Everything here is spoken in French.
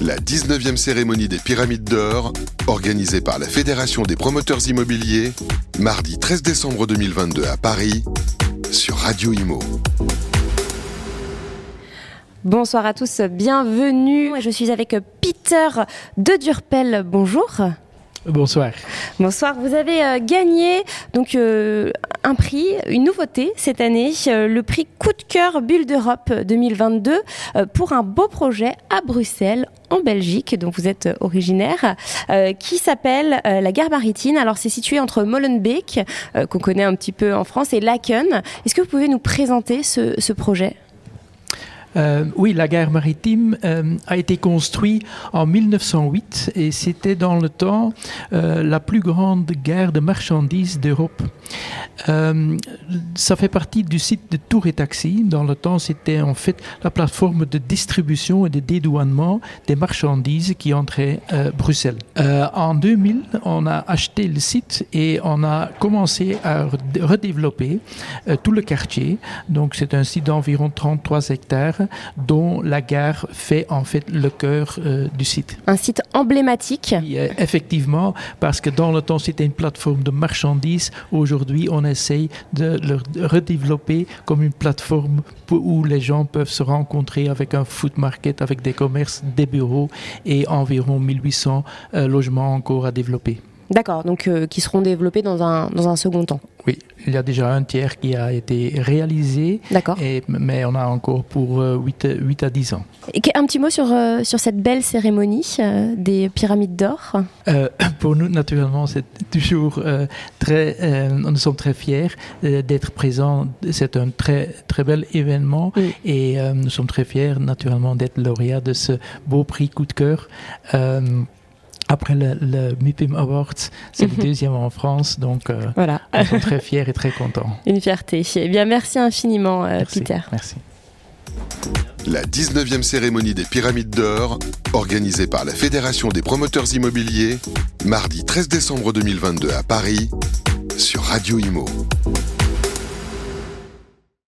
La 19e cérémonie des Pyramides d'Or, organisée par la Fédération des promoteurs immobiliers, mardi 13 décembre 2022 à Paris, sur Radio Imo. Bonsoir à tous, bienvenue. Je suis avec Peter de Durpel. Bonjour. Bonsoir. Bonsoir. Vous avez euh, gagné donc euh, un prix, une nouveauté cette année, euh, le prix Coup de cœur Bulle d'Europe 2022 pour un beau projet à Bruxelles en Belgique, dont vous êtes originaire, qui s'appelle la gare maritime. Alors c'est situé entre Molenbeek, qu'on connaît un petit peu en France, et Laken. Est-ce que vous pouvez nous présenter ce projet? Euh, oui, la gare maritime euh, a été construite en 1908 et c'était dans le temps euh, la plus grande gare de marchandises d'Europe. ça fait partie du site de Tour et Taxi. Dans le temps, c'était en fait la plateforme de distribution et de dédouanement des marchandises qui entraient Bruxelles. en 2000, on a acheté le site et on a commencé à redévelopper tout le quartier. Donc, c'est un site d'environ 33 hectares dont la gare fait en fait le cœur euh, du site. Un site emblématique. Euh, effectivement, parce que dans le temps c'était une plateforme de marchandises. Aujourd'hui, on essaye de le redévelopper comme une plateforme où les gens peuvent se rencontrer avec un food market, avec des commerces, des bureaux et environ 1800 euh, logements encore à développer. D'accord, donc qui seront développés dans un, dans un second temps. Oui, il y a déjà un tiers qui a été réalisé. D'accord. Mais on a encore pour 8, euh, 8 à 10 ans. Un petit mot sur, euh, sur cette belle cérémonie euh, des pyramides d'or? Pour nous, naturellement, c'est toujours très. nous sommes très fiers d'être présents. C'est un très, très bel événement. Et nous sommes très fiers, naturellement, d'être lauréat de ce beau prix coup de cœur après le, le MIPIM Awards, c'est le mhm. deuxième en France, donc euh, voilà. on est très fiers et très contents. Une fierté. Eh bien, merci infiniment, euh, Peter. Merci. La 19e cérémonie des Pyramides d'Or, organisée par la Fédération des promoteurs immobiliers, mardi 13 décembre 2022 à Paris, sur Radio Imo.